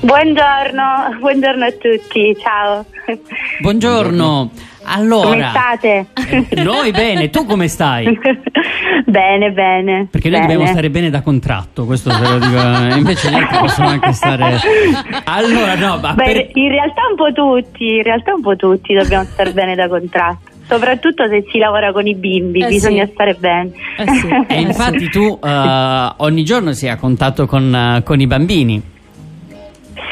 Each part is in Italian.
Buongiorno, buongiorno a tutti, ciao. Buongiorno. Allora, Come state? noi bene, tu come stai? bene, bene. Perché noi bene. dobbiamo stare bene da contratto, questo te lo dico, eh, invece gli altri possono anche stare... Allora, no, ma Beh, per- in realtà un po' tutti, in realtà un po' tutti dobbiamo stare bene da contratto. Soprattutto se si lavora con i bimbi, Eh bisogna sì. stare bene. Eh sì. E infatti tu eh, ogni giorno sei a contatto con, eh, con i bambini.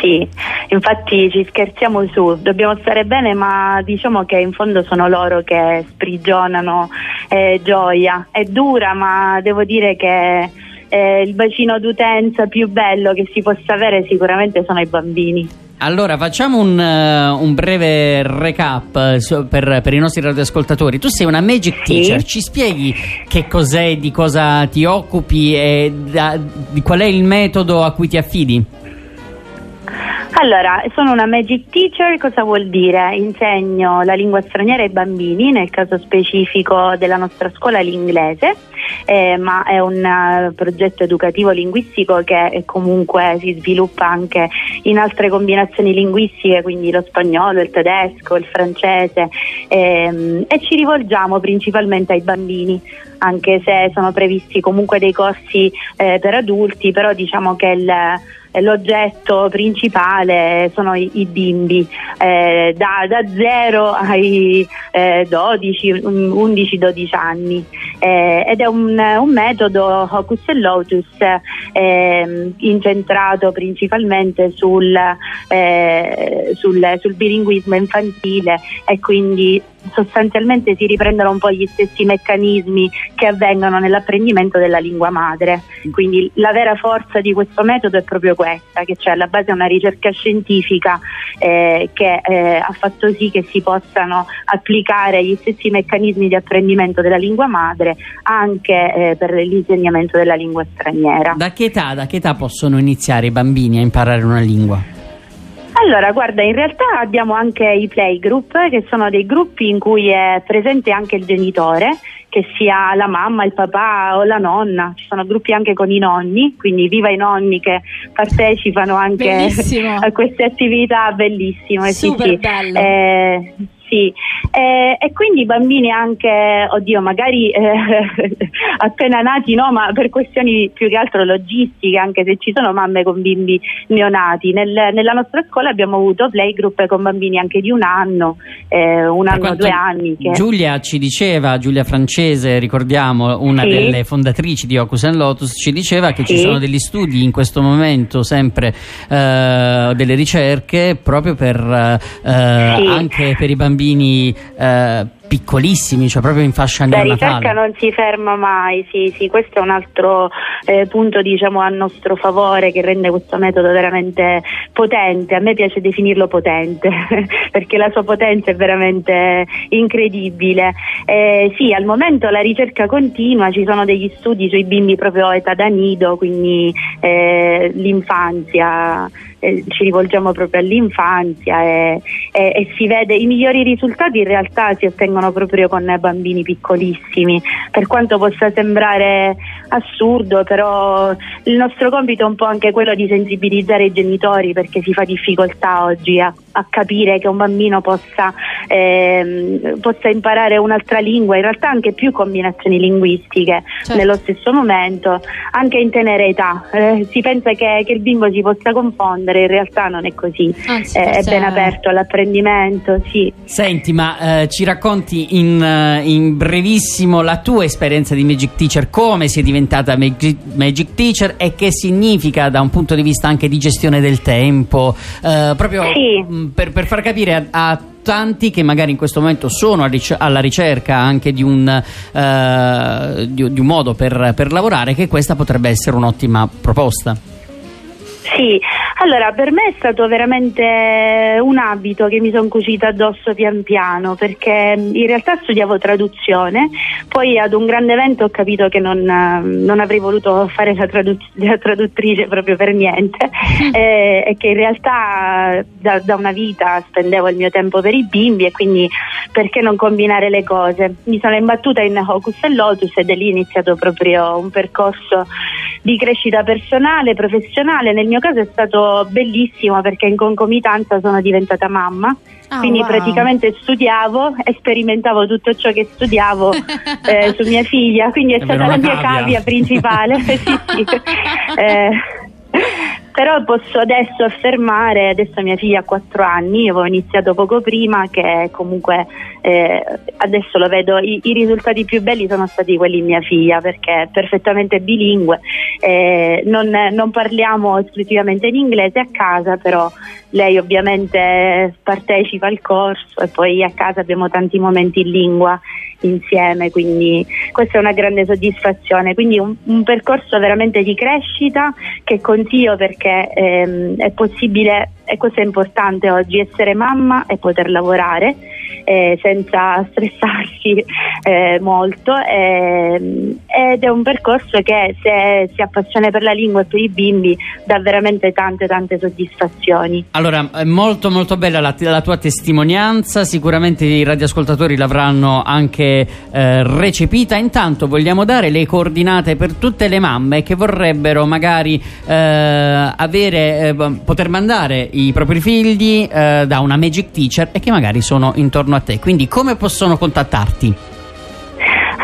Sì, infatti ci scherziamo su, dobbiamo stare bene, ma diciamo che in fondo sono loro che sprigionano eh, gioia. È dura, ma devo dire che eh, il bacino d'utenza più bello che si possa avere sicuramente sono i bambini. Allora, facciamo un, eh, un breve recap eh, su- per, per i nostri radioascoltatori. Tu sei una Magic Sì. Teacher, ci spieghi che cos'è, di cosa ti occupi e da- di qual è il metodo a cui ti affidi? Allora, sono una Magic Teacher, cosa vuol dire? Insegno la lingua straniera ai bambini, nel caso specifico della nostra scuola l'inglese, eh, ma è un eh, progetto educativo linguistico che comunque si sviluppa anche in altre combinazioni linguistiche, quindi lo spagnolo, il tedesco, il francese ehm, e ci rivolgiamo principalmente ai bambini anche se sono previsti comunque dei corsi eh, per adulti, però diciamo che il, l'oggetto principale sono i, i bimbi, eh, da, da 0 ai eh, 12, mm, 11-12 anni. Eh, ed è un, un metodo Hocus e Lotus ehm, incentrato principalmente sul, eh, sul, sul bilinguismo infantile e quindi sostanzialmente si riprendono un po' gli stessi meccanismi che avvengono nell'apprendimento della lingua madre. Quindi la vera forza di questo metodo è proprio questa, che c'è alla base una ricerca scientifica eh, che eh, ha fatto sì che si possano applicare gli stessi meccanismi di apprendimento della lingua madre anche eh, per l'insegnamento della lingua straniera. Da che età, da che età possono iniziare i bambini a imparare una lingua? Allora, guarda, in realtà abbiamo anche i playgroup, che sono dei gruppi in cui è presente anche il genitore, che sia la mamma, il papà o la nonna. Ci sono gruppi anche con i nonni, quindi viva i nonni che partecipano anche Bellissimo. a queste attività bellissime. sì, Super sì. bello. Eh, sì, Eh, e quindi i bambini anche, oddio, magari eh, appena nati, no, ma per questioni più che altro logistiche, anche se ci sono mamme con bimbi neonati. Nel- nella nostra scuola abbiamo avuto playgroup con bambini anche di un anno, eh, un anno, quanto- due anni. Che... Giulia ci diceva, Giulia Francese, ricordiamo, una Sì. delle fondatrici di Ocus and Lotus, ci diceva che ci Sì. sono degli studi in questo momento, sempre eh, delle ricerche, proprio per eh, Sì. anche per i bambini eh, piccolissimi, cioè proprio in fascia La ricerca non si ferma mai, sì, sì, questo è un altro eh, punto diciamo a nostro favore che rende questo metodo veramente potente. A me piace definirlo potente perché la sua potenza è veramente incredibile. Eh, sì, al momento la ricerca continua, ci sono degli studi sui bimbi proprio a età da nido, quindi eh, l'infanzia. Eh, ci rivolgiamo proprio all'infanzia e, e- e si vede i migliori risultati in realtà si ottengono proprio con bambini piccolissimi. Per quanto possa sembrare assurdo però il nostro compito è un po' anche quello di sensibilizzare i genitori perché si fa difficoltà oggi a, a capire che un bambino possa, ehm, possa imparare un'altra lingua in realtà anche più combinazioni linguistiche Certo. nello stesso momento anche in tenera età Eh, si pensa che, che il bimbo si possa confondere in realtà non è così Anzi, Eh, è ben aperto all'apprendimento sì Senti, ma eh, ci racconti in, eh, in brevissimo la tua esperienza di Magic Teacher, come sei diventata Magic, Magic Teacher e che significa da un punto di vista anche di gestione del tempo, eh, proprio Sì. mh, per, per far capire a, a tanti che magari in questo momento sono alla ricerca anche di un, eh, di, di un modo per, per lavorare che questa potrebbe essere un'ottima proposta. Sì, allora per me è stato veramente un abito che mi sono cucita addosso pian piano perché in realtà studiavo traduzione, poi ad un grande evento ho capito che non, eh, non avrei voluto fare la, tradu- la traduttrice proprio per niente eh, e che in realtà da, da una vita spendevo il mio tempo per i bimbi e quindi perché non combinare le cose? Mi sono imbattuta in Hocus e Lotus e da lì è iniziato proprio un percorso di crescita personale, professionale. Nel mio caso caso è stato bellissimo perché in concomitanza sono diventata mamma. Ah, quindi wow. praticamente studiavo e sperimentavo tutto ciò che studiavo eh, su mia figlia, quindi è, È stata la mia cavia. cavia principale. sì, sì. Eh, però posso adesso affermare, adesso mia figlia ha 4 anni, avevo iniziato poco prima, che comunque eh, adesso lo vedo, i, i risultati più belli sono stati quelli in mia figlia perché è perfettamente bilingue, eh, non, non parliamo esclusivamente in inglese a casa, però lei ovviamente partecipa al corso e poi a casa abbiamo tanti momenti in lingua insieme, quindi questa è una grande soddisfazione, quindi un, un percorso veramente di crescita che consiglio perché ehm, è possibile, e questo è importante oggi, essere mamma e poter lavorare eh, senza stressarsi eh, molto ehm, ed è un percorso che se si appassiona per la lingua e per i bimbi dà veramente tante tante soddisfazioni. Allora, è molto molto bella la, la tua testimonianza, sicuramente i radioascoltatori l'avranno anche eh, recepita. Intanto vogliamo dare le coordinate per tutte le mamme che vorrebbero magari eh, avere, eh, poter mandare i propri figli eh, da una Magic Teacher e che magari sono intorno a te. Quindi come possono contattarti?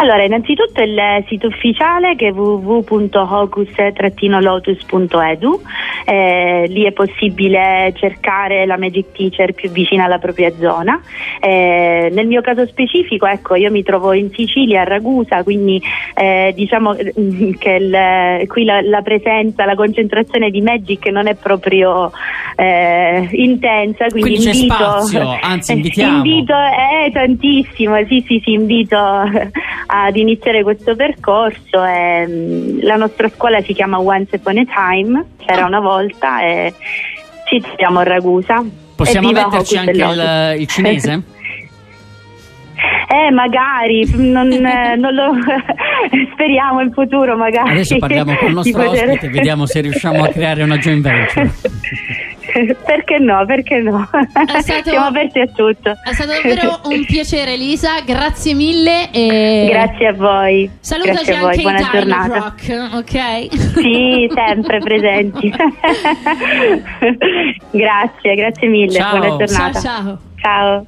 Allora, innanzitutto il sito ufficiale che è www.hocus-lotus.edu, eh, lì è possibile cercare la Magic Teacher più vicina alla propria zona. Eh, nel mio caso specifico, ecco, io mi trovo in Sicilia, a Ragusa, quindi eh, diciamo che il- qui la, la presenza, la concentrazione di Magic non è proprio eh, intensa, quindi, Quindi invito, spazio, anzi, invitiamo. invito eh, tantissimo, sì, sì, sì, invito ad iniziare questo percorso. ehm, la nostra scuola si chiama Once Upon a Time, c'era una volta e ci troviamo a Ragusa. Possiamo Evviva metterci anche e il, il cinese? Eh, magari, non, non lo speriamo in futuro, magari. Adesso parliamo con il nostro ospite e vediamo se riusciamo a creare una joint venture. perché no, perché no? È stato- Siamo aperti a tutto. È stato davvero un piacere Elisa, grazie mille e Grazie a voi. salutaci Grazie a voi, anche buona giornata. Rock, ok? Sì, sempre presenti. grazie, grazie mille. Ciao. Buona giornata. Ciao ciao. Ciao.